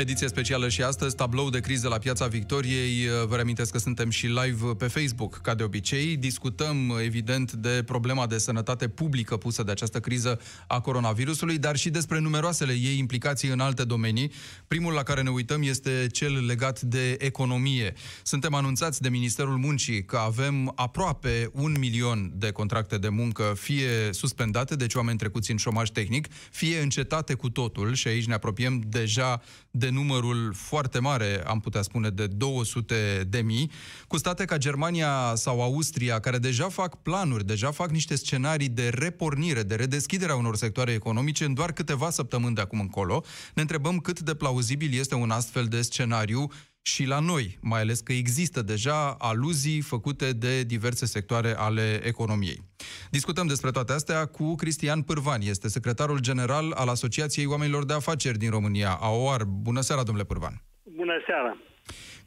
Ediție specială și astăzi, tablou de criză la Piața Victoriei. Vă reamintesc că suntem și live pe Facebook, ca de obicei. Discutăm, evident, de problema de sănătate publică pusă de această criză a coronavirusului, dar și despre numeroasele ei implicații în alte domenii. Primul la care ne uităm este cel legat de economie. Suntem anunțați de Ministerul Muncii că avem aproape un milion de contracte de muncă, fie suspendate, deci oameni trecuți în șomaj tehnic, fie încetate cu totul și aici ne apropiem deja de de numărul foarte mare, am putea spune, de 200 de mii, cu state ca Germania sau Austria, care deja fac planuri, deja fac niște scenarii de repornire, de redeschidere a unor sectoare economice în doar câteva săptămâni de acum încolo, ne întrebăm cât de plauzibil este un astfel de scenariu și la noi, mai ales că există deja aluzii făcute de diverse sectoare ale economiei. Discutăm despre toate astea cu Cristian Pârvan, este secretarul general al Asociației Oamenilor de Afaceri din România, AOAR. Bună seara, domnule Pârvan! Bună seara!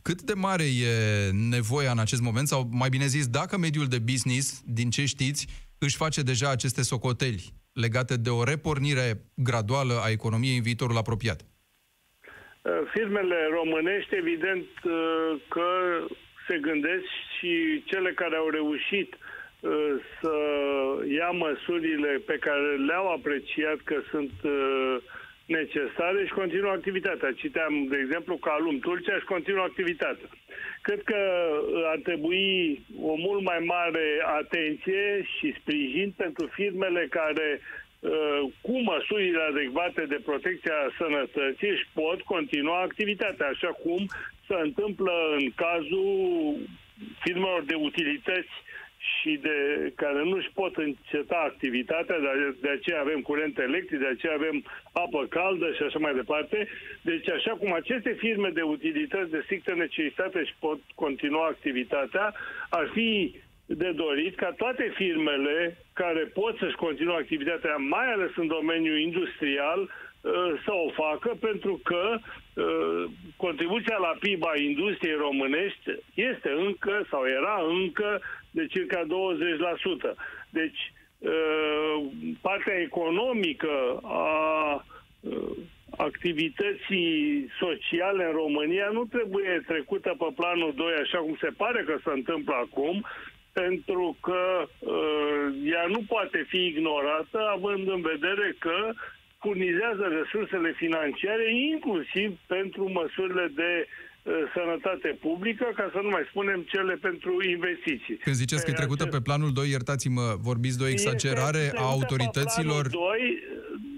Cât de mare e nevoia în acest moment, sau mai bine zis, dacă mediul de business, din ce știți, își face deja aceste socoteli legate de o repornire graduală a economiei în viitorul apropiat? Uh, firmele românești, evident uh, că se gândesc și cele care au reușit uh, să ia măsurile pe care le-au apreciat că sunt necesare și continuă activitatea. Citeam, de exemplu, Calum Tulcea și continuă activitatea. Cred că ar trebui o mult mai mare atenție și sprijin pentru firmele care Uh, cu măsurile adecvate de protecție a sănătății își pot continua activitatea, așa cum se întâmplă în cazul firmelor de utilități și de care nu își pot înceta activitatea, de, de aceea avem curent electric, de aceea avem apă caldă și așa mai departe. Deci așa cum aceste firme de utilități de strictă necesitate își pot continua activitatea, ar fi de dorit ca toate firmele care pot să-și continuă activitatea, mai ales în domeniul industrial, uh, să o facă, pentru că uh, contribuția la PIB a industriei românești este încă sau era încă de circa 20%. Deci, uh, partea economică a activității sociale în România nu trebuie trecută pe planul 2, așa cum se pare că se întâmplă acum, pentru că uh, ea nu poate fi ignorată, având în vedere că furnizează resursele financiare, inclusiv pentru măsurile de uh, sănătate publică, ca să nu mai spunem cele pentru investiții. Când ziceți că e trecută pe planul 2, iertați-mă, vorbiți de o exagerare a autorităților? 2,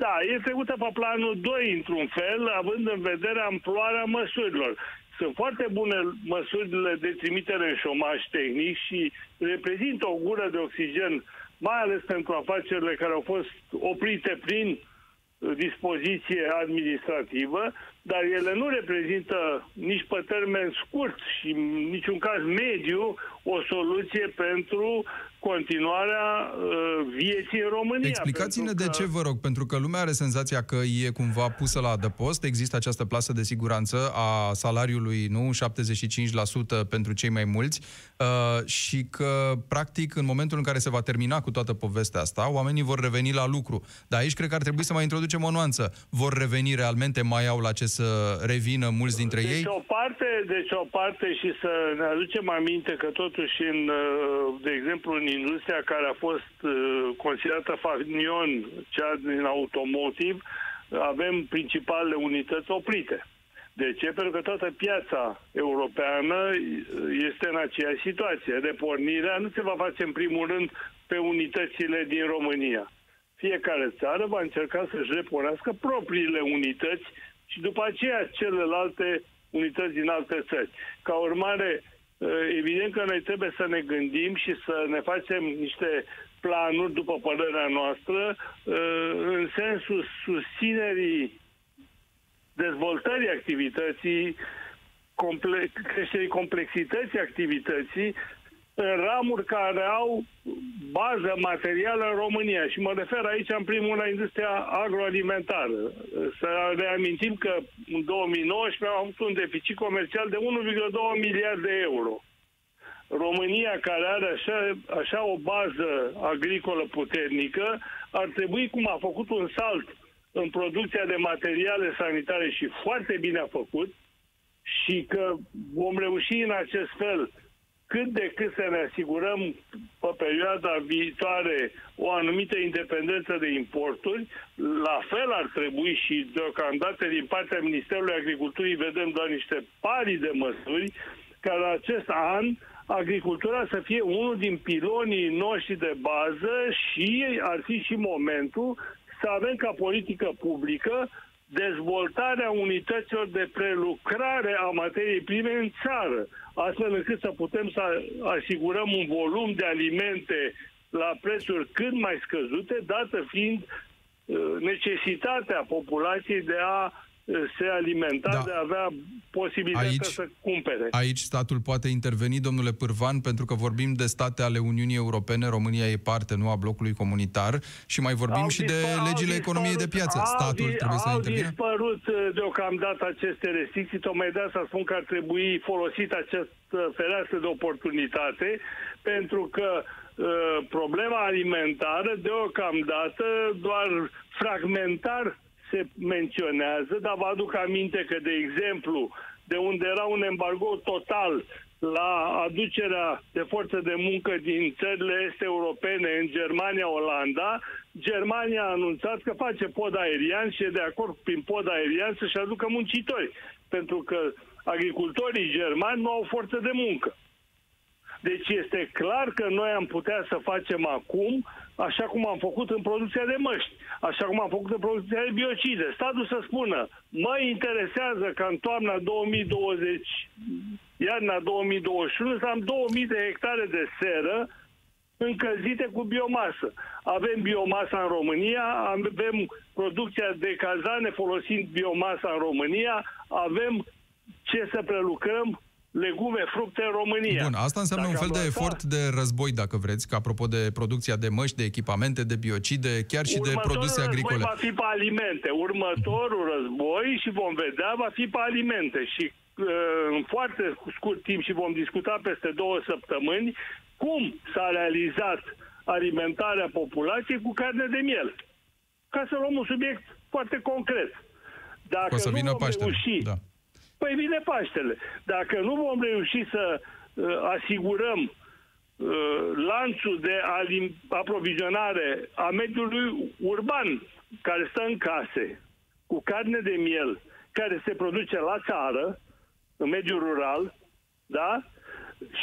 da, e trecută pe planul 2 într-un fel, având în vedere amploarea măsurilor. Sunt foarte bune măsurile de trimitere în șomaj tehnic și reprezintă o gură de oxigen, mai ales pentru afacerile care au fost oprite prin uh, dispoziție administrativă, dar ele nu reprezintă nici pe termen scurt și în niciun caz mediu o soluție pentru continuarea uh, vieții în România. Explicați-ne că... de ce, vă rog, pentru că lumea are senzația că e cumva pusă la adăpost, există această plasă de siguranță a salariului, nu, 75% pentru cei mai mulți, uh, și că, practic, în momentul în care se va termina cu toată povestea asta, oamenii vor reveni la lucru. Dar aici cred că ar trebui să mai introducem o nuanță. Vor reveni realmente, mai au la ce să revină mulți dintre deci ei? O parte, deci o parte și să ne aducem aminte că totuși, în, uh, de exemplu, în industria care a fost uh, considerată fanion, cea din automotive, avem principalele unități oprite. De ce? Pentru că toată piața europeană este în aceeași situație. Repornirea nu se va face în primul rând pe unitățile din România. Fiecare țară va încerca să-și repornească propriile unități și după aceea celelalte unități din alte țări. Ca urmare, eh, evident că noi trebuie să ne gândim și să ne facem niște planuri, după părerea noastră, eh, în sensul susținerii dezvoltării activității, comple- creșterii complexității activității, în ramuri care au bază materială în România. Și mă refer aici, în primul rând, la industria agroalimentară. Să reamintim că în 2019 am avut un deficit comercial de 1,2 miliarde de euro. România, care are așa, așa o bază agricolă puternică, ar trebui, cum a făcut un salt în producția de materiale sanitare și foarte bine a făcut, și că vom reuși în acest fel cât de cât să ne asigurăm pe perioada viitoare o anumită independență de importuri, la fel ar trebui și deocamdată din partea Ministerului Agriculturii vedem doar niște pari de măsuri ca la acest an agricultura să fie unul din pilonii noștri de bază și ar fi și momentul să avem ca politică publică dezvoltarea unităților de prelucrare a materiei prime în țară, astfel încât să putem să asigurăm un volum de alimente la prețuri cât mai scăzute, dată fiind uh, necesitatea populației de a se alimenta, da. de a avea posibilitatea aici, să cumpere. Aici statul poate interveni, domnule Pârvan, pentru că vorbim de state ale Uniunii Europene, România e parte, nu a blocului comunitar, și mai vorbim au și dispar, de legile economiei de piață. Statul au, trebuie să au intervină? Au dispărut uh, deocamdată aceste restricții, tocmai de asta spun că ar trebui folosit această fereastră de oportunitate, pentru că uh, problema alimentară deocamdată doar fragmentar se menționează, dar vă aduc aminte că, de exemplu, de unde era un embargo total la aducerea de forță de muncă din țările este europene în Germania, Olanda, Germania a anunțat că face pod aerian și e de acord prin pod aerian să-și aducă muncitori, pentru că agricultorii germani nu au forță de muncă. Deci este clar că noi am putea să facem acum așa cum am făcut în producția de măști, așa cum am făcut în producția de biocide. Statul să spună, mă interesează ca în toamna 2020, iarna 2021, să am 2000 de hectare de seră încălzite cu biomasă. Avem biomasa în România, avem producția de cazane folosind biomasa în România, avem ce să prelucrăm legume, fructe în România. Bun, asta înseamnă dacă un fel de efort de război, dacă vreți, ca apropo de producția de măști, de echipamente, de biocide, chiar și Următorul de produse agricole. va fi pe alimente. Următorul război, și vom vedea, va fi pe alimente. Și uh, în foarte scurt timp, și vom discuta peste două săptămâni, cum s-a realizat alimentarea populației cu carne de miel. Ca să luăm un subiect foarte concret. Dacă o să vină nu vom reuși da Păi vine Paștele. Dacă nu vom reuși să uh, asigurăm uh, lanțul de aprovizionare a mediului urban care stă în case cu carne de miel care se produce la țară, în mediul rural, da?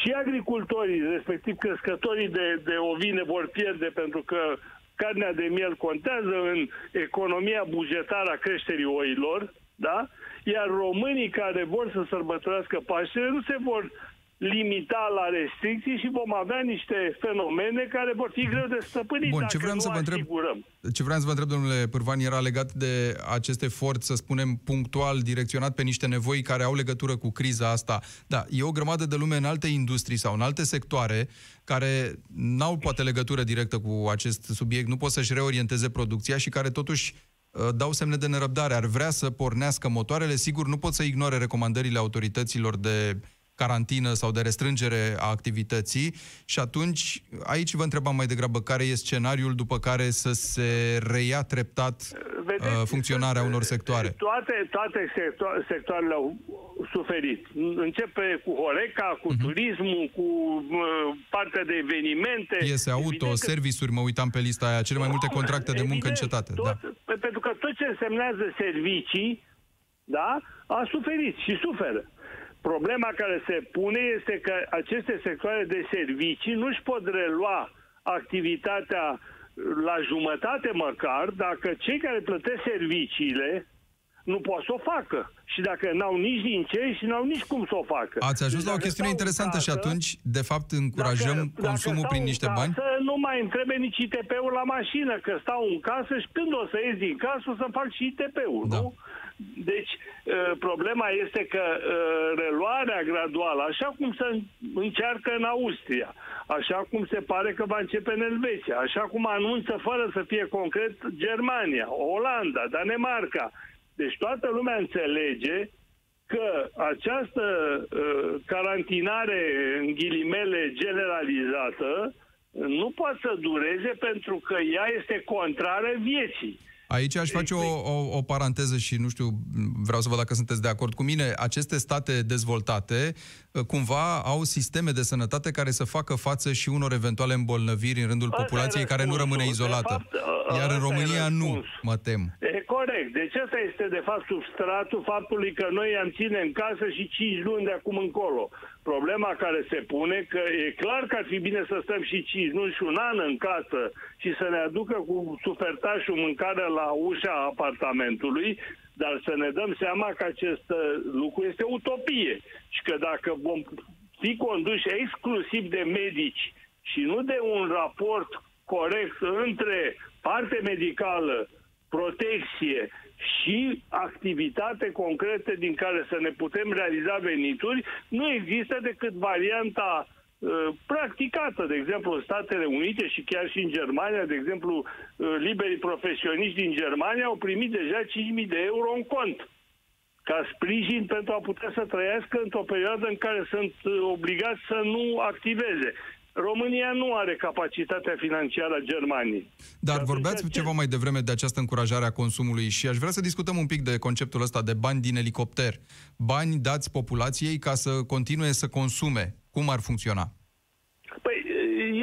Și agricultorii, respectiv crescătorii de, de ovine, vor pierde pentru că carnea de miel contează în economia bugetară a creșterii oilor, da? Iar românii care vor să sărbătorească Paștele nu se vor limita la restricții și vom avea niște fenomene care vor fi greu de stăpânit Bun, ce vreau să vă întreb, Ce vreau să vă întreb, domnule Pârvan, era legat de acest efort, să spunem, punctual, direcționat pe niște nevoi care au legătură cu criza asta. Da, e o grămadă de lume în alte industrii sau în alte sectoare care n-au poate legătură directă cu acest subiect, nu pot să-și reorienteze producția și care totuși Uh, dau semne de nerăbdare, ar vrea să pornească motoarele, sigur nu pot să ignore recomandările autorităților de carantină sau de restrângere a activității și atunci aici vă întrebam mai degrabă care e scenariul după care să se reia treptat Vedeți, uh, funcționarea unor sectoare. Toate, toate secto- sectoarele au suferit. Începe cu Horeca, cu uh-huh. turismul, cu uh, partea de evenimente. Iese auto, că... serviciuri, mă uitam pe lista aia, cele mai multe contracte de muncă încetate. Tot, da. Pentru că tot ce însemnează servicii, da, a suferit și suferă. Problema care se pune este că aceste sectoare de servicii nu își pot relua activitatea la jumătate măcar dacă cei care plătesc serviciile nu pot să o facă. Și dacă n-au nici din ce și n-au nici cum să o facă. Ați ajuns deci la o chestiune interesantă casă, și atunci, de fapt, încurajăm dacă, consumul dacă prin niște casă, bani? nu mai îmi trebuie nici ITP-ul la mașină, că stau în casă și când o să ies din casă o să fac și ITP-ul, da. nu? Deci, uh, problema este că uh, reluarea graduală, așa cum se încearcă în Austria, așa cum se pare că va începe în Elveția, așa cum anunță fără să fie concret Germania, Olanda, Danemarca, deci toată lumea înțelege că această uh, carantinare, în ghilimele, generalizată, nu poate să dureze pentru că ea este contrară vieții. Aici aș face o, o, o paranteză și nu știu, vreau să văd dacă sunteți de acord cu mine. Aceste state dezvoltate uh, cumva au sisteme de sănătate care să facă față și unor eventuale îmbolnăviri în rândul Asta populației care nu rămâne izolată. De fapt, Iar în România nu, mă tem. E corect. Deci asta este de fapt substratul faptului că noi am ține în casă și 5 luni de acum încolo. Problema care se pune că e clar că ar fi bine să stăm și 5 luni și un an în casă și să ne aducă cu sufertașul mâncare la ușa apartamentului, dar să ne dăm seama că acest uh, lucru este utopie și că dacă vom fi conduși exclusiv de medici și nu de un raport corect între parte medicală, protecție și activitate concrete din care să ne putem realiza venituri, nu există decât varianta uh, practicată, de exemplu, în Statele Unite și chiar și în Germania, de exemplu, uh, liberii profesioniști din Germania au primit deja 5.000 de euro în cont ca sprijin pentru a putea să trăiască într-o perioadă în care sunt uh, obligați să nu activeze. România nu are capacitatea financiară a Germaniei. Dar vorbeați ce... ceva mai devreme de această încurajare a consumului și aș vrea să discutăm un pic de conceptul ăsta de bani din elicopter. Bani dați populației ca să continue să consume. Cum ar funcționa? Păi,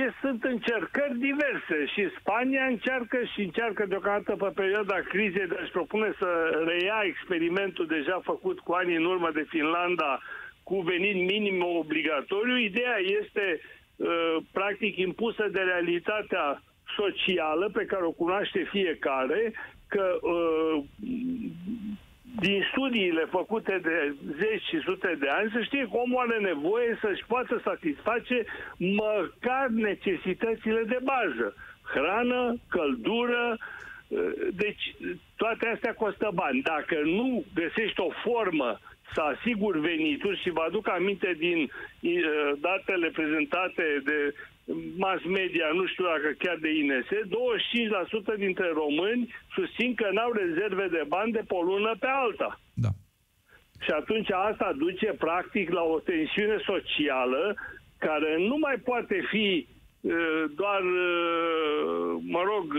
e, sunt încercări diverse și Spania încearcă și încearcă deocamdată pe perioada crizei de a-și propune să reia experimentul deja făcut cu ani în urmă de Finlanda cu venit minim obligatoriu. Ideea este Uh, practic impusă de realitatea socială pe care o cunoaște fiecare, că uh, din studiile făcute de zeci și sute de ani, să știe că omul are nevoie să-și poată satisface măcar necesitățile de bază. Hrană, căldură, uh, deci toate astea costă bani. Dacă nu găsești o formă să asigur venituri și vă aduc aminte din uh, datele prezentate de mass media, nu știu dacă chiar de INS, 25% dintre români susțin că n-au rezerve de bani de pe o lună pe alta. Da. Și atunci asta duce practic la o tensiune socială care nu mai poate fi uh, doar, uh, mă rog,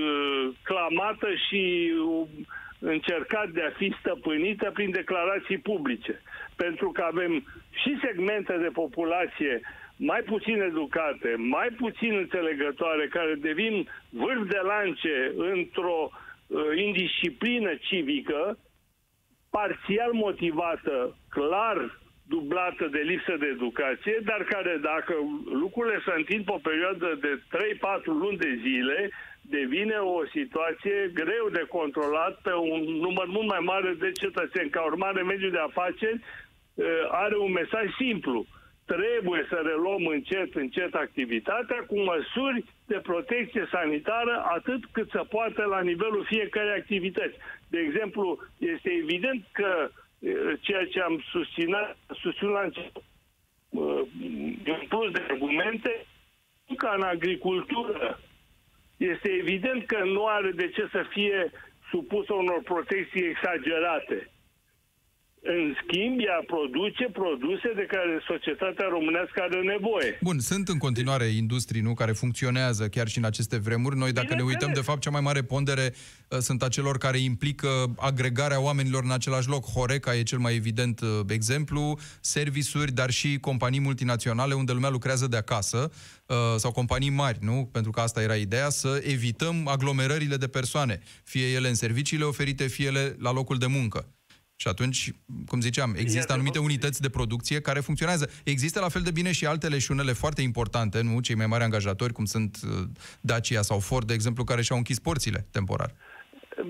clamată și încercat de a fi stăpânită prin declarații publice. Pentru că avem și segmente de populație mai puțin educate, mai puțin înțelegătoare, care devin vârf de lance într-o uh, indisciplină civică, parțial motivată, clar dublată de lipsă de educație, dar care, dacă lucrurile se întind pe o perioadă de 3-4 luni de zile, devine o situație greu de controlat pe un număr mult mai mare de cetățeni. Ca urmare, mediul de afaceri uh, are un mesaj simplu. Trebuie să reluăm încet, încet activitatea cu măsuri de protecție sanitară atât cât se poate la nivelul fiecarei activități. De exemplu, este evident că uh, ceea ce am susținut, susținut la început, uh, un plus de argumente, ca în agricultură este evident că nu are de ce să fie supusă unor protecții exagerate. În schimb, ea produce produse de care societatea românească are nevoie. Bun, sunt în continuare industrii nu, care funcționează chiar și în aceste vremuri. Noi, dacă Bine ne uităm, de fapt, cea mai mare pondere uh, sunt a celor care implică agregarea oamenilor în același loc. Horeca e cel mai evident uh, exemplu, servisuri, dar și companii multinaționale unde lumea lucrează de acasă uh, sau companii mari, nu? Pentru că asta era ideea, să evităm aglomerările de persoane, fie ele în serviciile oferite, fie ele la locul de muncă. Și atunci, cum ziceam, există anumite unități de producție care funcționează. Există la fel de bine și altele și unele foarte importante, nu? Cei mai mari angajatori, cum sunt uh, Dacia sau Ford, de exemplu, care și-au închis porțile temporar.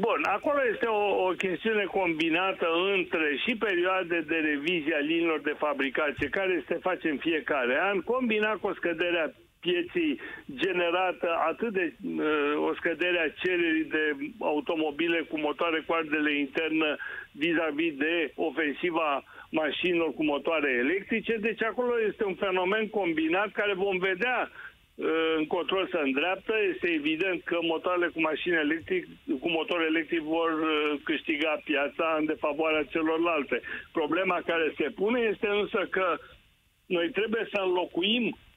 Bun, acolo este o, o chestiune combinată între și perioade de revizie a liniilor de fabricație, care se face în fiecare an, combinat cu o scădere a pieții generată atât de uh, o scădere a cererii de automobile cu motoare cu ardere internă vis-a-vis de ofensiva mașinilor cu motoare electrice. Deci acolo este un fenomen combinat care vom vedea uh, în control să îndreaptă. Este evident că motoarele cu mașini electric, cu motor electric vor uh, câștiga piața în defavoarea celorlalte. Problema care se pune este însă că Noi trebuie să înlocuim uh,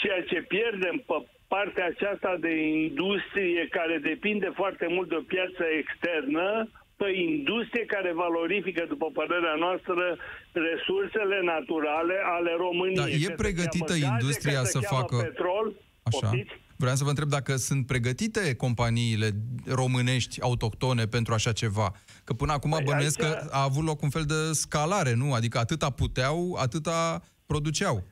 ceea ce pierdem pe partea aceasta de industrie care depinde foarte mult de o piață externă, pe industrie care valorifică, după părerea noastră, resursele naturale ale României. Da, e pregătită industria să facă... Petrol, Așa. Poftiți? Vreau să vă întreb dacă sunt pregătite companiile românești autohtone pentru așa ceva. Că până acum păi bănuiesc aici... că a avut loc un fel de scalare, nu? Adică atâta puteau, atâta produceau.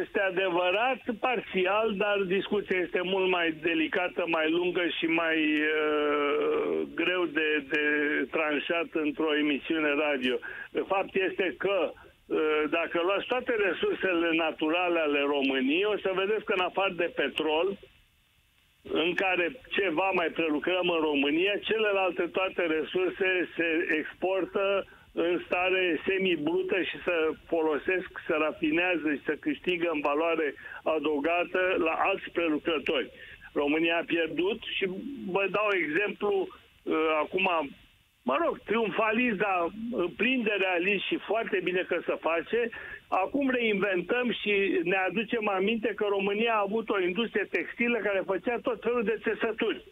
Este adevărat, parțial, dar discuția este mult mai delicată, mai lungă și mai uh, greu de, de tranșat într-o emisiune radio. Fapt este că uh, dacă luați toate resursele naturale ale României, o să vedeți că în afară de petrol, în care ceva mai prelucrăm în România, celelalte toate resurse se exportă în stare semi-brută și să folosesc, să rafinează și să câștigă în valoare adăugată la alți prelucrători. România a pierdut și vă dau exemplu uh, acum, mă rog, triumfalist, dar uh, plin de realist și foarte bine că se face. Acum reinventăm și ne aducem aminte că România a avut o industrie textilă care făcea tot felul de țesături.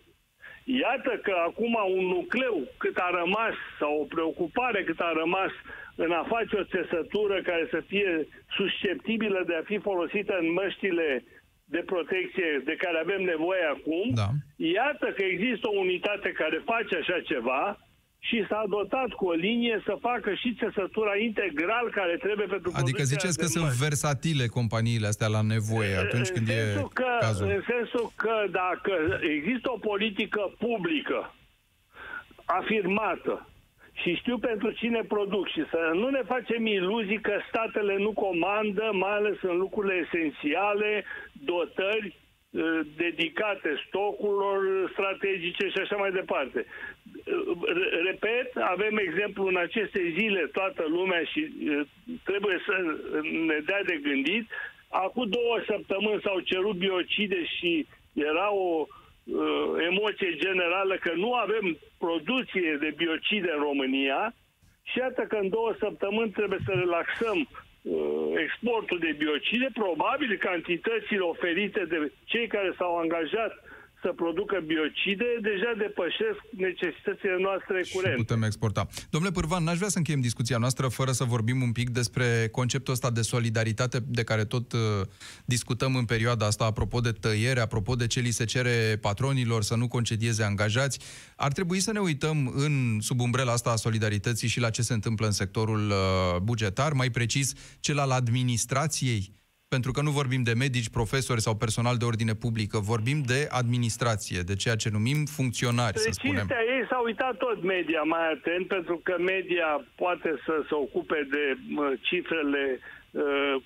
Iată că acum un nucleu cât a rămas, sau o preocupare cât a rămas în a face o țesătură care să fie susceptibilă de a fi folosită în măștile de protecție de care avem nevoie acum, da. iată că există o unitate care face așa ceva, și s-a dotat cu o linie să facă și țesătura integral care trebuie pentru Adică ziceți că sunt versatile companiile astea la nevoie atunci când e că, cazul. În sensul că dacă există o politică publică afirmată și știu pentru cine produc și să nu ne facem iluzii că statele nu comandă, mai ales în lucrurile esențiale, dotări uh, dedicate stocurilor strategice și așa mai departe repet, avem exemplu în aceste zile toată lumea și trebuie să ne dea de gândit. Acum două săptămâni s-au cerut biocide și era o uh, emoție generală că nu avem producție de biocide în România și iată că în două săptămâni trebuie să relaxăm uh, exportul de biocide, probabil cantitățile oferite de cei care s-au angajat să producă biocide, deja depășesc necesitățile noastre curente. Și putem exporta. Domnule Pârvan, n-aș vrea să încheiem discuția noastră fără să vorbim un pic despre conceptul ăsta de solidaritate de care tot uh, discutăm în perioada asta, apropo de tăiere, apropo de ce li se cere patronilor să nu concedieze angajați. Ar trebui să ne uităm în sub umbrela asta a solidarității și la ce se întâmplă în sectorul uh, bugetar, mai precis cel al administrației pentru că nu vorbim de medici, profesori sau personal de ordine publică, vorbim de administrație, de ceea ce numim funcționari, să spunem. ei s-au uitat tot media mai atent, pentru că media poate să se ocupe de cifrele uh,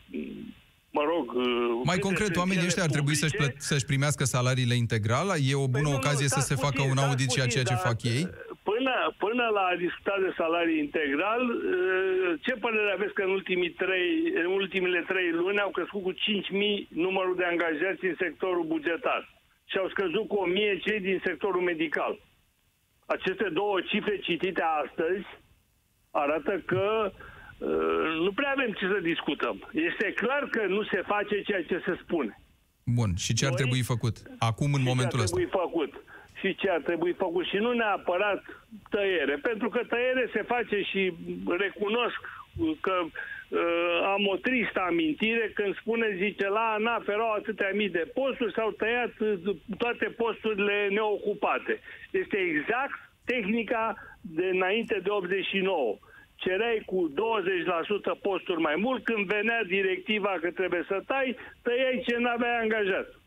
mă rog... Uh, Mai concret, oamenii ăștia ar trebui să-și, plă- să-și primească salariile integral? E o bună păi ocazie nu, să se puțin, facă un audit și a ceea ce fac ei? Până, până la a discuta de salarii integral, uh, ce părere aveți că în, ultimii trei, în ultimile trei luni au crescut cu 5.000 numărul de angajați în sectorul bugetar și au scăzut cu 1.000 cei din sectorul medical? Aceste două cifre citite astăzi arată că uh, Uh, nu prea avem ce să discutăm. Este clar că nu se face ceea ce se spune. Bun. Și ce ar trebui făcut acum, în momentul ăsta? ce ar trebui făcut? Și ce ar trebui făcut? Și nu neapărat tăiere. Pentru că tăiere se face și recunosc că uh, am o tristă amintire când spune, zice, la ANAF erau atâtea mii de posturi, s-au tăiat uh, toate posturile neocupate. Este exact tehnica de înainte de 89 cereai cu 20% posturi mai mult, când venea directiva că trebuie să tai, tăiai ce n-aveai angajat.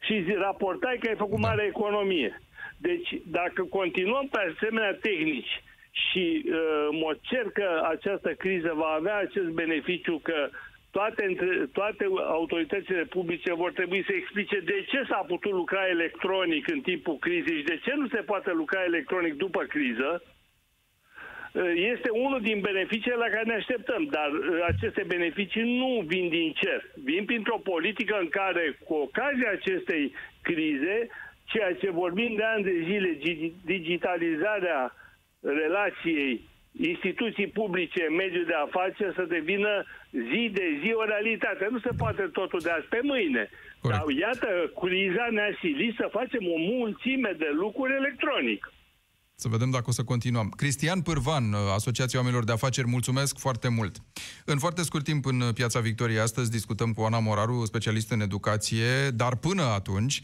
Și raportai că ai făcut mare economie. Deci, dacă continuăm pe asemenea tehnici și uh, mă cer că această criză va avea acest beneficiu că toate, toate autoritățile publice vor trebui să explice de ce s-a putut lucra electronic în timpul crizei și de ce nu se poate lucra electronic după criză, Eh, este unul din beneficiile la care ne așteptăm, dar eh, aceste beneficii nu vin din cer. Vin printr-o politică în care, cu ocazia acestei crize, ceea ce vorbim de ani de zile, digitalizarea relației instituții publice, mediul de afaceri să devină zi de zi o realitate. Nu se poate totul de azi pe mâine. Corect. Dar iată, criza ne-a silit să facem o mulțime de lucruri electronic. Să vedem dacă o să continuăm. Cristian Pârvan, Asociația Oamenilor de Afaceri, mulțumesc foarte mult. În foarte scurt timp în Piața Victoriei astăzi discutăm cu Ana Moraru, specialist în educație, dar până atunci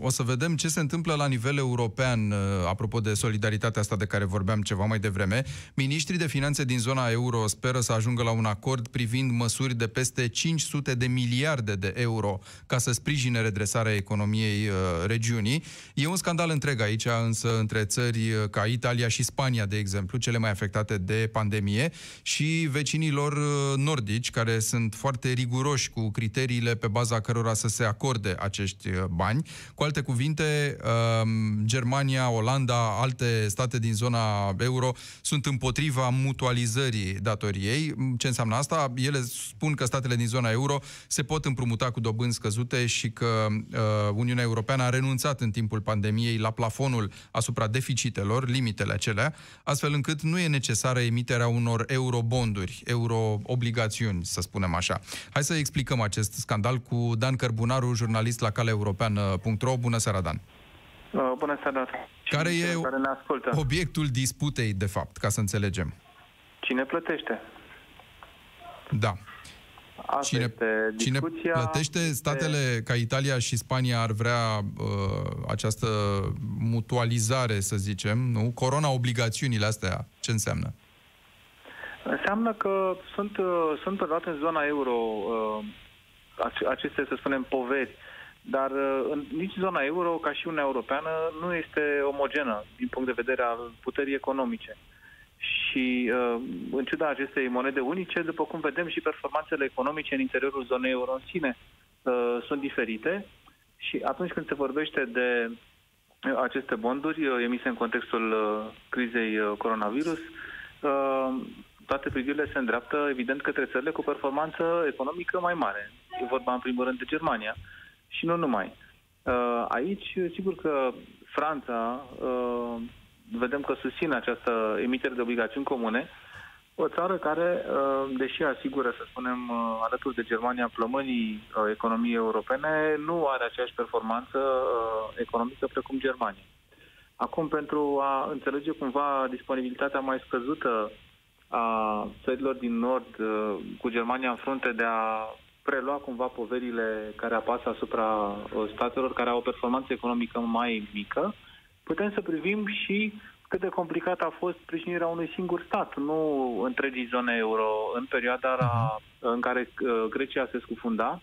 o să vedem ce se întâmplă la nivel european, uh, apropo de solidaritatea asta de care vorbeam ceva mai devreme. Ministrii de finanțe din zona euro speră să ajungă la un acord privind măsuri de peste 500 de miliarde de euro ca să sprijine redresarea economiei uh, regiunii. E un scandal întreg aici, însă între țări uh, ca Italia și Spania, de exemplu, cele mai afectate de pandemie, și vecinilor nordici, care sunt foarte riguroși cu criteriile pe baza cărora să se acorde acești bani ani. Cu alte cuvinte, um, Germania, Olanda, alte state din zona euro sunt împotriva mutualizării datoriei. Ce înseamnă asta? Ele spun că statele din zona euro se pot împrumuta cu dobânzi scăzute și că uh, Uniunea Europeană a renunțat în timpul pandemiei la plafonul asupra deficitelor, limitele acelea, astfel încât nu e necesară emiterea unor eurobonduri, euroobligațiuni, să spunem așa. Hai să explicăm acest scandal cu Dan Cărbunaru, jurnalist la Calea Europeană România.ro. Bună seara, Dan! Uh, bună seara! Care e care ne ascultă. obiectul disputei, de fapt, ca să înțelegem? Cine plătește? Da. Asta cine, este cine plătește? Statele ca Italia și Spania ar vrea uh, această mutualizare, să zicem, nu? Corona obligațiunile astea, ce înseamnă? Înseamnă că sunt, uh, sunt plătate în zona euro uh, aceste, să spunem, poveri dar uh, în, nici zona euro, ca și Uniunea Europeană, nu este omogenă din punct de vedere al puterii economice. Și uh, în ciuda acestei monede unice, după cum vedem, și performanțele economice în interiorul zonei euro în sine uh, sunt diferite. Și atunci când se vorbește de aceste bonduri emise în contextul crizei coronavirus, toate privirile se îndreaptă, evident, către țările cu performanță economică mai mare. E vorba, în primul rând, de Germania și nu numai. Uh, aici, sigur că Franța, uh, vedem că susține această emitere de obligațiuni comune, o țară care, uh, deși asigură, să spunem, alături de Germania plămânii economiei europene, nu are aceeași performanță economică precum Germania. Acum, pentru a înțelege cumva disponibilitatea mai scăzută a țărilor din Nord cu Germania în frunte de a prelua cumva poverile care apasă asupra uh, statelor care au o performanță economică mai mică, putem să privim și cât de complicat a fost sprijinirea unui singur stat, nu întregii zone euro, în perioada uh-huh. în care uh, Grecia se scufunda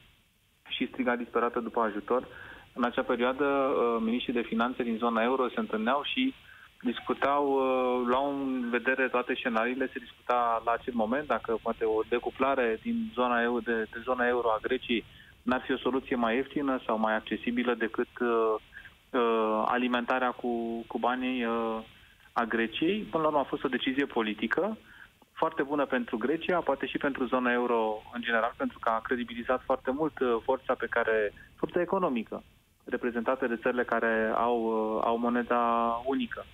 și striga disperată după ajutor. În acea perioadă, uh, miniștrii de finanțe din zona euro se întâlneau și discutau, uh, luau în vedere toate scenariile, se discuta la acel moment dacă poate o decuplare din zona euro, de, de zona euro a Greciei n-ar fi o soluție mai ieftină sau mai accesibilă decât uh, uh, alimentarea cu, cu banii uh, a Greciei. Până la urmă a fost o decizie politică foarte bună pentru Grecia, poate și pentru zona euro în general, pentru că a credibilizat foarte mult uh, forța pe care, forța economică reprezentată de țările care au, uh, au moneda unică.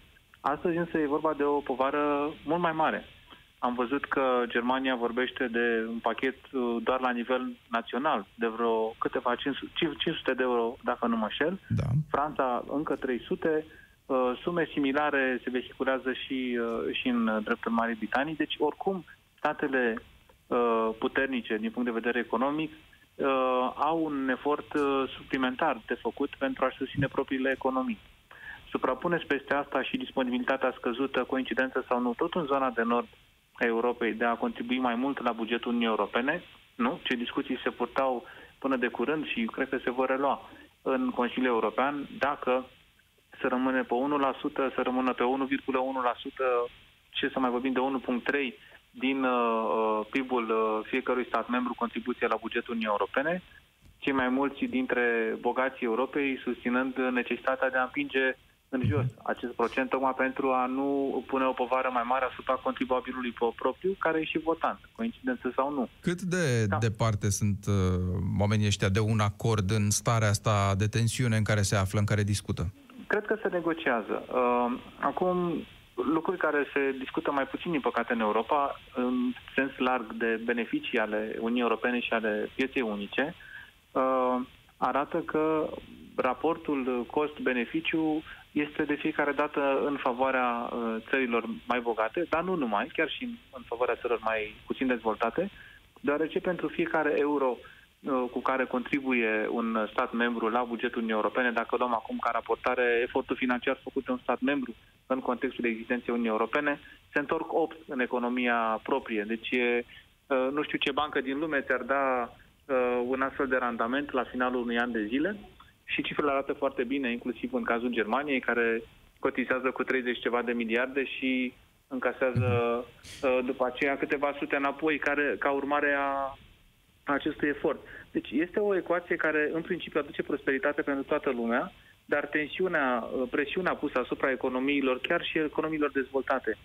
Astăzi însă e vorba de o povară mult mai mare. Am văzut că Germania vorbește de un pachet uh, doar la nivel național, de vreo câteva 500 de euro, dacă nu mă șel. Da. Franța încă 300, uh, sume similare se vehiculează și, uh, și în dreptul Marii Britanii. Deci, oricum, statele puternice din punct de vedere economic au un efort suplimentar de făcut pentru a susține propriile economii. Suprapuneți peste asta și disponibilitatea scăzută, coincidență sau nu, tot în zona de nord a Europei, de a contribui mai mult la bugetul Uniunii Europene, nu? Ce discuții se purtau până de curând și cred că se vor relua în Consiliul European, dacă să rămâne pe 1%, să rămână pe 1,1%, ce să mai vorbim de 1,3% din uh, uh, PIB-ul uh, fiecărui stat membru contribuție la bugetul Uniunii Europene, cei mai mulți dintre bogații Europei susținând necesitatea de a împinge în jos acest procent, tocmai pentru a nu pune o povară mai mare asupra contribuabilului propriu, care e și votant, coincidență sau nu. Cât de da. departe sunt uh, oamenii ăștia de un acord în starea asta de tensiune în care se află, în care discută? Cred că se negociază. Uh, acum, lucruri care se discută mai puțin, din păcate, în Europa, în sens larg de beneficii ale Uniunii Europene și ale pieței unice, uh, arată că raportul cost-beneficiu este de fiecare dată în favoarea uh, țărilor mai bogate, dar nu numai, chiar și în favoarea țărilor mai puțin dezvoltate, deoarece pentru fiecare euro uh, cu care contribuie un stat membru la bugetul Uniunii Europene, dacă luăm acum ca raportare efortul financiar făcut de un stat membru în contextul existenței Uniunii Europene, se întorc 8 în economia proprie. Deci e, uh, nu știu ce bancă din lume ți-ar da un astfel de randament la finalul unui an de zile și cifrele arată foarte bine, inclusiv în cazul Germaniei, care cotizează cu 30 ceva de miliarde și încasează uh, după aceea câteva sute înapoi care, ca urmare a acestui efort. Deci este o ecuație care în principiu aduce prosperitate pentru toată lumea, dar tensiunea, uh, presiunea pusă asupra economiilor, chiar și economiilor dezvoltate,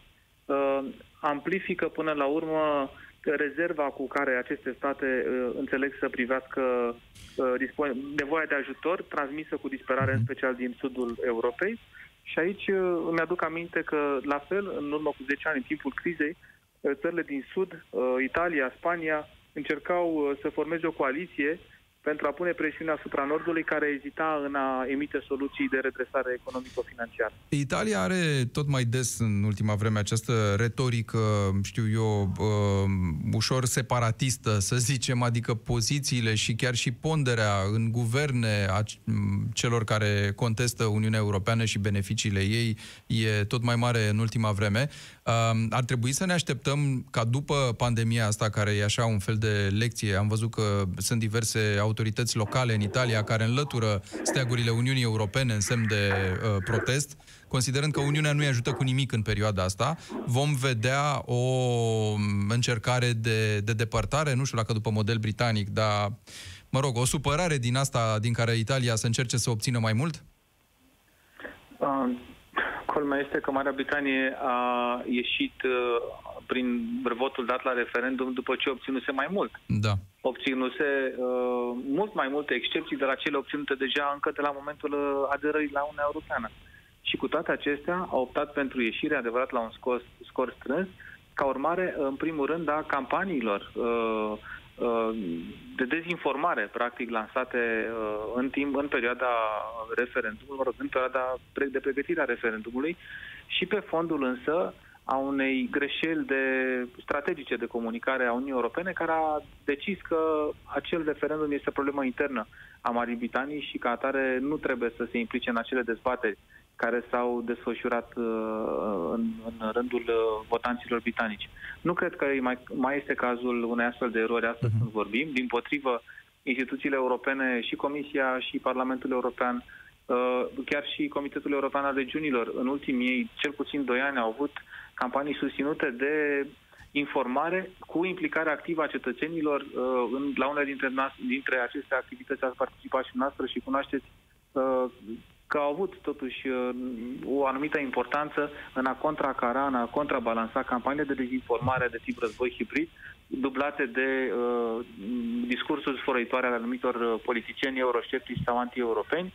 uh, amplifică până la urmă rezerva cu care aceste state uh, înțeleg să privească uh, nevoia de ajutor transmisă cu disperare, în mhm. special din sudul Europei. Și aici uh, îmi aduc aminte că, la fel, în urmă cu 10 ani, în timpul crizei, uh, țările din sud, uh, Italia, Spania, încercau uh, să formeze o coaliție pentru a pune presiune asupra Nordului, care ezita în a emite soluții de redresare economico-financiară. Italia are tot mai des în ultima vreme această retorică, știu eu, uh, ușor separatistă, să zicem, adică pozițiile și chiar și ponderea în guverne a celor care contestă Uniunea Europeană și beneficiile ei e tot mai mare în ultima vreme. Uh, ar trebui să ne așteptăm ca după pandemia asta, care e așa un fel de lecție, am văzut că sunt diverse autorități locale în Italia care înlătură steagurile Uniunii Europene în semn de uh, protest, considerând că Uniunea nu-i ajută cu nimic în perioada asta, vom vedea o um, încercare de, de depărtare, nu știu dacă după model britanic, dar, mă rog, o supărare din asta, din care Italia să încerce să obțină mai mult? Uh, culmea este că Marea Britanie a ieșit uh, prin votul dat la referendum după ce obținuse mai mult. Da. Obținuse uh, mult mai multe excepții de la cele obținute deja încă de la momentul uh, aderării la Uniunea Europeană. Și cu toate acestea a optat pentru ieșire, adevărat, la un scor, scor strâns, ca urmare, în primul rând, a campaniilor uh, uh, de dezinformare, practic, lansate uh, în timp, în perioada referendumului, în perioada de pregătire a referendumului și pe fondul însă a unei greșeli de strategice de comunicare a Uniunii Europene care a decis că acel referendum este o problemă internă a Marii Britanii și ca atare nu trebuie să se implice în acele dezbateri care s-au desfășurat uh, în, în rândul uh, votanților britanici. Nu cred că mai, mai este cazul unei astfel de erori astăzi uh-huh. când vorbim. Din potrivă, instituțiile europene și Comisia și Parlamentul European uh, chiar și Comitetul European al Regiunilor, în ultimii cel puțin doi ani, au avut campanii susținute de informare cu implicarea activă a cetățenilor. În, la unele dintre, dintre aceste activități ați participat și noastră și cunoașteți că au avut totuși uh, o anumită importanță în a contracara, în a contrabalansa campaniile de dezinformare de tip război hibrid, dublate de uh, discursuri sfărăitoare ale anumitor uh, politicieni eurosceptici sau anti-europeni,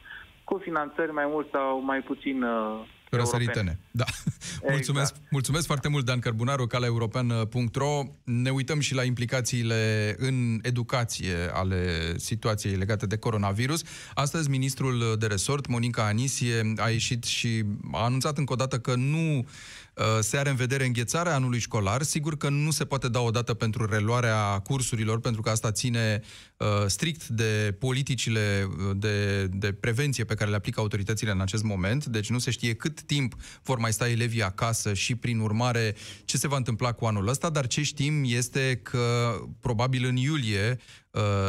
cu finanțări mai mult sau mai puțin uh, Răsăritene, da. Exact. Mulțumesc, mulțumesc foarte mult, Dan Cărbunaru, european.ro. Ne uităm și la implicațiile în educație ale situației legate de coronavirus. Astăzi, ministrul de resort, Monica Anisie, a ieșit și a anunțat încă o dată că nu Uh, se are în vedere înghețarea anului școlar. Sigur că nu se poate da o dată pentru reluarea cursurilor, pentru că asta ține uh, strict de politicile uh, de, de prevenție pe care le aplică autoritățile în acest moment. Deci nu se știe cât timp vor mai sta elevii acasă și, prin urmare, ce se va întâmpla cu anul ăsta, dar ce știm este că probabil în iulie Uh,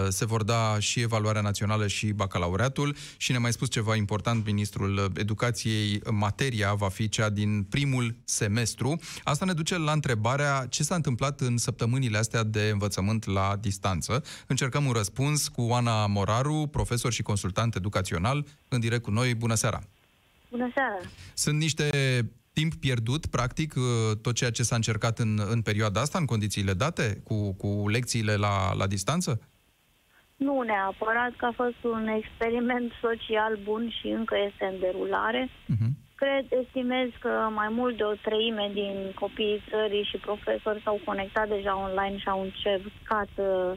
se vor da și evaluarea națională și bacalaureatul și ne mai spus ceva important ministrul educației, materia va fi cea din primul semestru. Asta ne duce la întrebarea ce s-a întâmplat în săptămânile astea de învățământ la distanță. Încercăm un răspuns cu Ana Moraru, profesor și consultant educațional, în direct cu noi. Bună seara! Bună seara! Sunt niște timp pierdut, practic, uh, tot ceea ce s-a încercat în, în perioada asta, în condițiile date, cu, cu lecțiile la, la distanță? Nu neapărat că a fost un experiment social bun și încă este în derulare, uh-huh. cred, estimez că mai mult de o treime din copiii țării și profesori s-au conectat deja online și au încercat uh,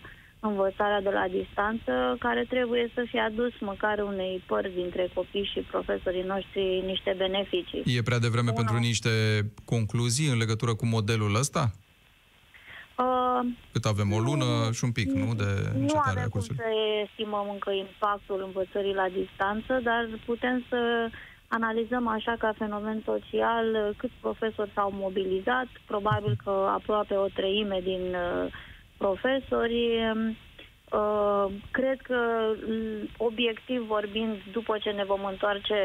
învățarea de la distanță, care trebuie să fie adus măcar unei părți dintre copii și profesorii noștri niște beneficii. E prea devreme Una. pentru niște concluzii în legătură cu modelul ăsta? Uh, Cât avem o lună și un pic, nu? De nu încetarea avem cum cursului. să estimăm încă impactul învățării la distanță, dar putem să analizăm așa ca fenomen social uh, câți profesori s-au mobilizat, probabil că aproape o treime din uh, profesori. um, Uh, cred că, l- obiectiv vorbind, după ce ne vom întoarce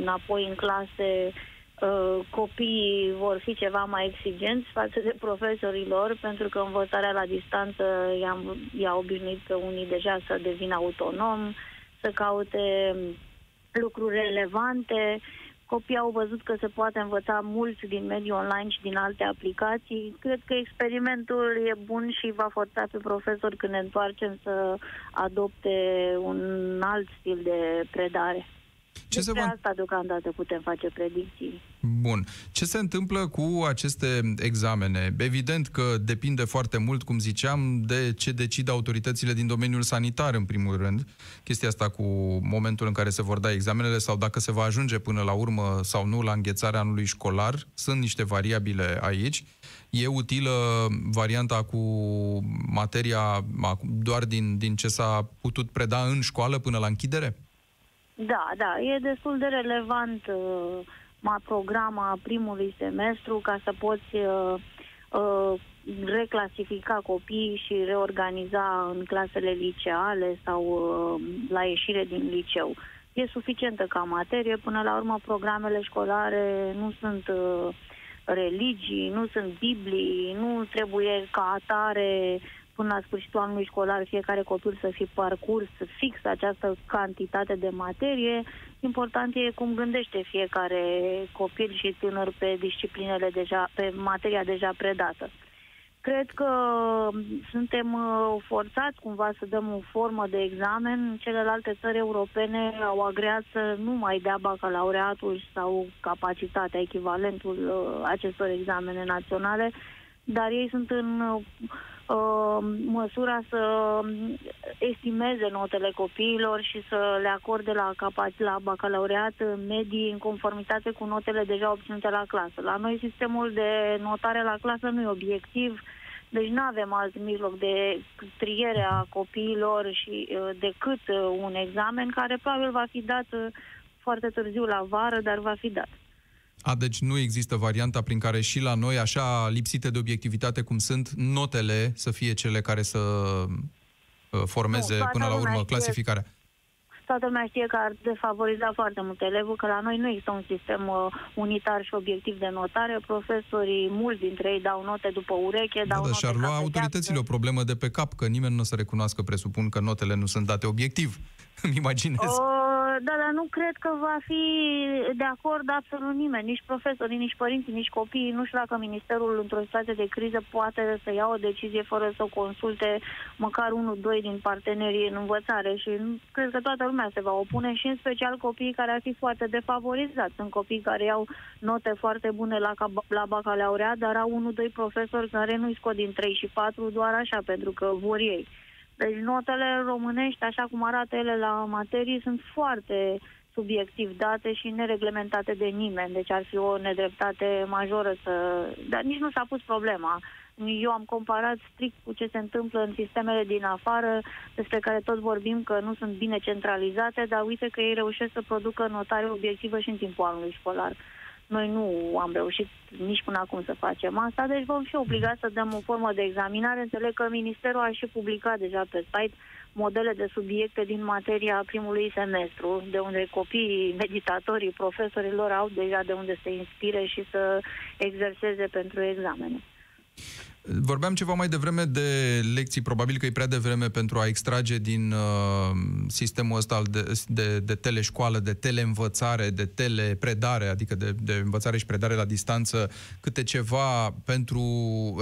înapoi în clase, uh, copiii vor fi ceva mai exigenți față de profesorii lor, pentru că învățarea la distanță i-a, i-a obișnuit pe unii deja să devină autonom, să caute lucruri relevante. Copiii au văzut că se poate învăța mult din mediul online și din alte aplicații. Cred că experimentul e bun și va forța pe profesori când ne întoarcem să adopte un alt stil de predare. Ce se Despre va... asta deocamdată putem face predicții. Bun. Ce se întâmplă cu aceste examene? Evident că depinde foarte mult, cum ziceam, de ce decid autoritățile din domeniul sanitar, în primul rând. Chestia asta cu momentul în care se vor da examenele sau dacă se va ajunge până la urmă sau nu la înghețarea anului școlar. Sunt niște variabile aici. E utilă varianta cu materia acu- doar din, din ce s-a putut preda în școală până la închidere? Da, da, e destul de relevant uh, ma programa primului semestru ca să poți uh, uh, reclasifica copiii și reorganiza în clasele liceale sau uh, la ieșire din liceu. E suficientă ca materie, până la urmă programele școlare nu sunt uh, religii, nu sunt Biblii, nu trebuie ca atare până la sfârșitul anului școlar fiecare copil să fi parcurs fix această cantitate de materie. Important e cum gândește fiecare copil și tânăr pe disciplinele deja, pe materia deja predată. Cred că suntem uh, forțați cumva să dăm o formă de examen. Celelalte țări europene au agreat să nu mai dea bacalaureatul sau capacitatea, echivalentul uh, acestor examene naționale, dar ei sunt în uh, măsura să estimeze notele copiilor și să le acorde la, capac- la bacalaureat medii în conformitate cu notele deja obținute la clasă. La noi sistemul de notare la clasă nu e obiectiv, deci nu avem alt mijloc de triere a copiilor și uh, decât uh, un examen care probabil va fi dat uh, foarte târziu la vară, dar va fi dat. A, deci nu există varianta prin care și la noi, așa lipsite de obiectivitate cum sunt, notele să fie cele care să uh, formeze Nu, toată până la lumea urmă știe. clasificarea. Toată lumea știe că ar defavoriza foarte mult elevul, că la noi nu există un sistem uh, unitar și obiectiv de notare. Profesorii, mulți dintre ei dau note după ureche, Da, dau dar note și-ar ca lua pe autoritățile o teatră. problemă de pe cap, că nimeni nu o să recunoască, presupun, că notele nu sunt date obiectiv. Îmi imaginez. Uh, da, dar nu cred că va fi de acord absolut nimeni, nici profesorii, nici părinții, nici copiii. Nu știu dacă ministerul într-o situație de criză poate să ia o decizie fără să consulte măcar unul, doi din partenerii în învățare și nu- cred că toată lumea se va opune și în special copiii care ar fi foarte defavorizați. Sunt copii care iau note foarte bune la, ca- la bacalaureat, dar au unul, doi profesori care nu-i scot din 3 și 4 doar așa, pentru că vor ei. Deci notele românești, așa cum arată ele la materii, sunt foarte subiectiv date și nereglementate de nimeni. Deci ar fi o nedreptate majoră să... Dar nici nu s-a pus problema. Eu am comparat strict cu ce se întâmplă în sistemele din afară, despre care tot vorbim că nu sunt bine centralizate, dar uite că ei reușesc să producă notare obiectivă și în timpul anului școlar. Noi nu am reușit nici până acum să facem asta, deci vom fi obligați să dăm o formă de examinare. Înțeleg că Ministerul a și publicat deja pe site modele de subiecte din materia primului semestru, de unde copiii, meditatorii, profesorilor au deja de unde să inspire și să exerseze pentru examene. Vorbeam ceva mai devreme de lecții, probabil că e prea devreme pentru a extrage din uh, sistemul ăsta de, de, de teleșcoală, de teleînvățare, de telepredare, adică de, de învățare și predare la distanță, câte ceva pentru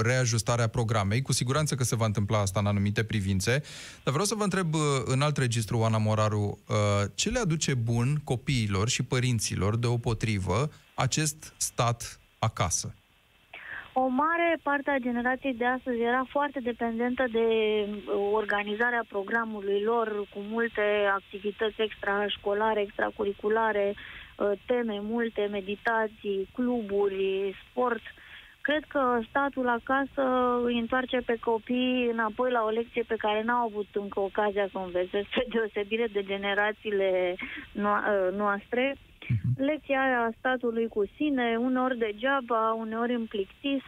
reajustarea programei. Cu siguranță că se va întâmpla asta în anumite privințe. Dar vreau să vă întreb uh, în alt registru, Oana Moraru, uh, ce le aduce bun copiilor și părinților deopotrivă acest stat acasă? O mare parte a generației de astăzi era foarte dependentă de uh, organizarea programului lor cu multe activități extrașcolare, extracurriculare, uh, teme multe, meditații, cluburi, sport. Cred că statul acasă îi întoarce pe copii înapoi la o lecție pe care n-au avut încă ocazia să o învețe, spre deosebire de generațiile uh, noastre Mhm. Lecția aia a statului cu sine, uneori degeaba, uneori în plictis,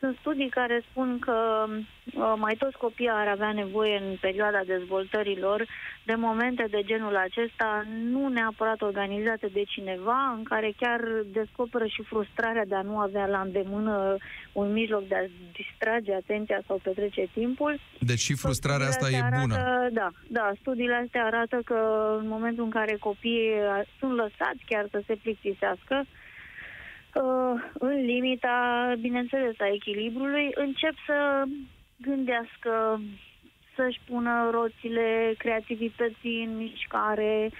sunt studii care spun că uh, mai toți copiii ar avea nevoie în perioada dezvoltărilor de momente de genul acesta, nu neapărat organizate de cineva, în care chiar descoperă și frustrarea de a nu avea la îndemână un mijloc de a distrage atenția sau petrece timpul. Deci și frustrarea asta e arată, bună. Da, da, studiile astea arată că în momentul în care copiii sunt lăsați chiar să se plictisească, uh, în limita, bineînțeles, a echilibrului, încep să gândească, să-și pună roțile creativității în mișcare,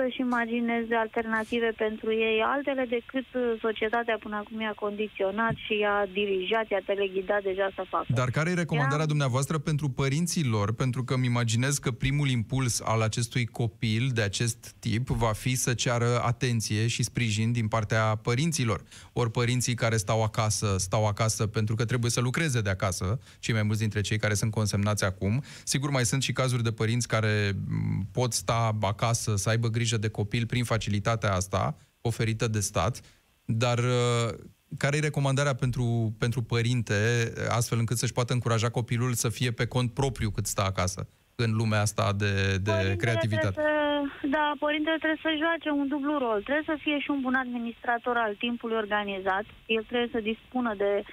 să-și imagineze alternative pentru ei, altele decât societatea până acum i-a condiționat și i-a dirijat, i-a teleghidat deja să facă. Dar care e recomandarea Era... dumneavoastră pentru părinții lor? Pentru că îmi imaginez că primul impuls al acestui copil de acest tip va fi să ceară atenție și sprijin din partea părinților. Ori părinții care stau acasă, stau acasă pentru că trebuie să lucreze de acasă, cei mai mulți dintre cei care sunt consemnați acum. Sigur, mai sunt și cazuri de părinți care pot sta acasă, să aibă grijă de copil prin facilitatea asta oferită de stat, dar uh, care e recomandarea pentru, pentru părinte, astfel încât să-și poată încuraja copilul să fie pe cont propriu cât stă acasă în lumea asta de, de creativitate? Să, da, părintele trebuie să joace un dublu rol. Trebuie să fie și un bun administrator al timpului organizat. El trebuie să dispună de 3-4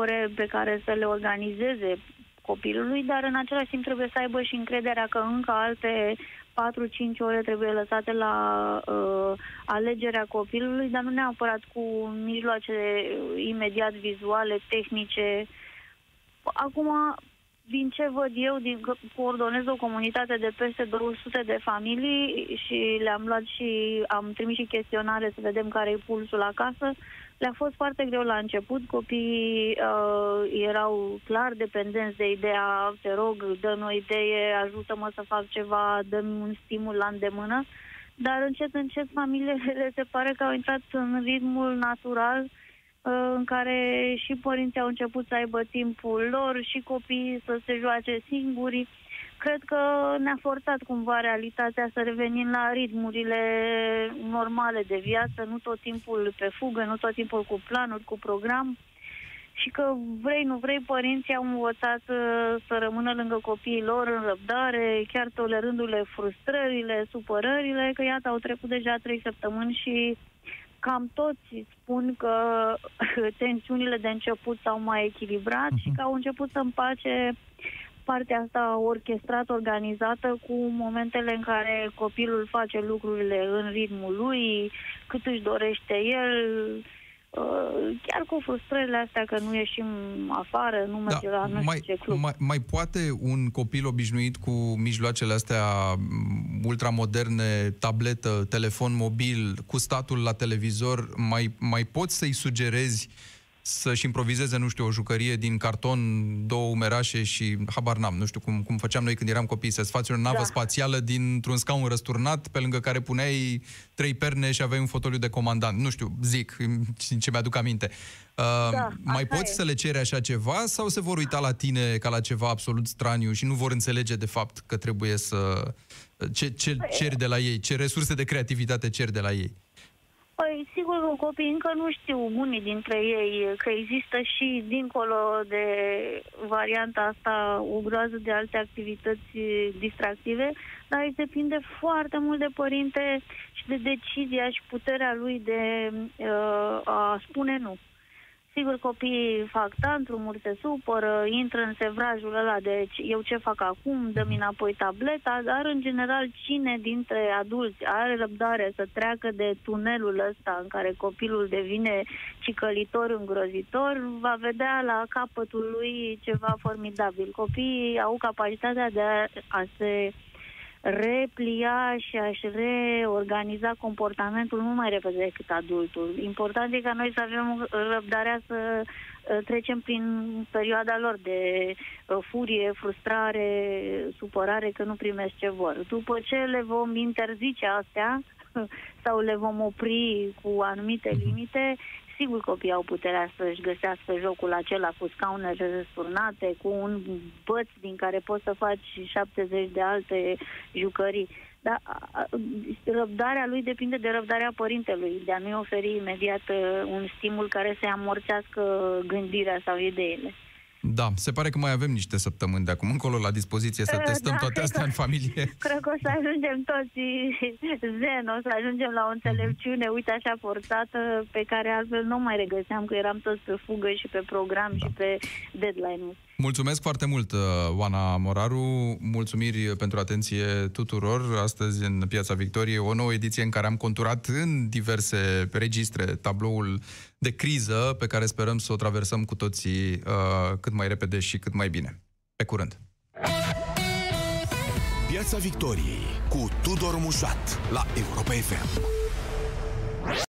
ore pe care să le organizeze copilului, dar în același timp trebuie să aibă și încrederea că încă alte 4-5 ore trebuie lăsate la uh, alegerea copilului, dar nu neapărat cu mijloace imediat vizuale, tehnice. Acum, din ce văd eu, din că coordonez o comunitate de peste 200 de familii și le-am luat și am trimis și chestionare să vedem care e pulsul acasă, le-a fost foarte greu la început. Copiii uh, erau clar dependenți de ideea, te rog, dă-mi o idee, ajută-mă să fac ceva, dă-mi un stimul la îndemână. Dar încet, încet, familiile se pare că au intrat în ritmul natural uh, în care și părinții au început să aibă timpul lor și copiii să se joace singuri. Cred că ne-a forțat cumva realitatea să revenim la ritmurile normale de viață, nu tot timpul pe fugă, nu tot timpul cu planuri, cu program. Și că vrei, nu vrei, părinții au învățat uh, să rămână lângă copiii lor în răbdare, chiar tolerându-le frustrările, supărările, că iată, au trecut deja trei săptămâni și cam toți spun că tensiunile de început s-au mai echilibrat uh-huh. și că au început să împace partea asta orchestrată, organizată, cu momentele în care copilul face lucrurile în ritmul lui, cât își dorește el, uh, chiar cu frustrările astea că nu ieșim afară, nu merge da, la nu mai, știu ce club. Mai, mai poate un copil obișnuit cu mijloacele astea ultramoderne, tabletă, telefon mobil, cu statul la televizor, mai, mai poți să-i sugerezi uh, să-și improvizeze, nu știu, o jucărie din carton, două umerașe și habar n-am, nu știu cum, cum făceam noi când eram copii, să-ți faci o navă da. spațială dintr-un scaun răsturnat, pe lângă care puneai trei perne și aveai un fotoliu de comandant. Nu știu, zic, ce mi-aduc aminte. Uh, da, mai poți e. să le ceri așa ceva sau se vor uita la tine ca la ceva absolut straniu și nu vor înțelege de fapt că trebuie să... Ce, ce păi, ceri de la ei? Ce resurse de creativitate ceri de la ei? Păi, sigur că copiii încă nu știu unii dintre ei că există și dincolo de varianta asta o groază de alte activități distractive, dar îi depinde foarte mult de părinte și de decizia și puterea lui de uh, a spune nu. Sigur, copiii fac tantrumuri, se supără, intră în sevrajul ăla de eu ce fac acum, dă-mi înapoi tableta, dar în general cine dintre adulți are răbdare să treacă de tunelul ăsta în care copilul devine cicălitor, îngrozitor, va vedea la capătul lui ceva formidabil. Copiii au capacitatea de a, a se replia și a-și reorganiza comportamentul mult mai repede decât adultul. Important e ca noi să avem răbdarea să uh, trecem prin perioada lor de uh, furie, frustrare, supărare că nu primesc ce vor. După ce le vom interzice astea sau le vom opri cu anumite mhm. limite, sigur copiii au puterea să-și găsească jocul acela cu scaunele răsturnate, cu un băț din care poți să faci 70 de alte jucării. Dar răbdarea lui depinde de răbdarea părintelui, de a nu-i oferi imediat uh, un stimul care să-i amorțească gândirea sau ideile. Da, se pare că mai avem niște săptămâni de acum încolo la dispoziție să testăm da, toate astea în familie. Cred că o să ajungem toți zen, o să ajungem la o înțelepciune, uite așa forțată, pe care altfel nu mai regăseam, că eram toți pe fugă și pe program da. și pe deadline-uri. Mulțumesc foarte mult, uh, Oana Moraru. Mulțumiri pentru atenție tuturor. Astăzi, în Piața Victoriei, o nouă ediție în care am conturat în diverse registre tabloul de criză pe care sperăm să o traversăm cu toții uh, cât mai repede și cât mai bine. Pe curând! Piața Victoriei cu Tudor Mușat la Europa FM.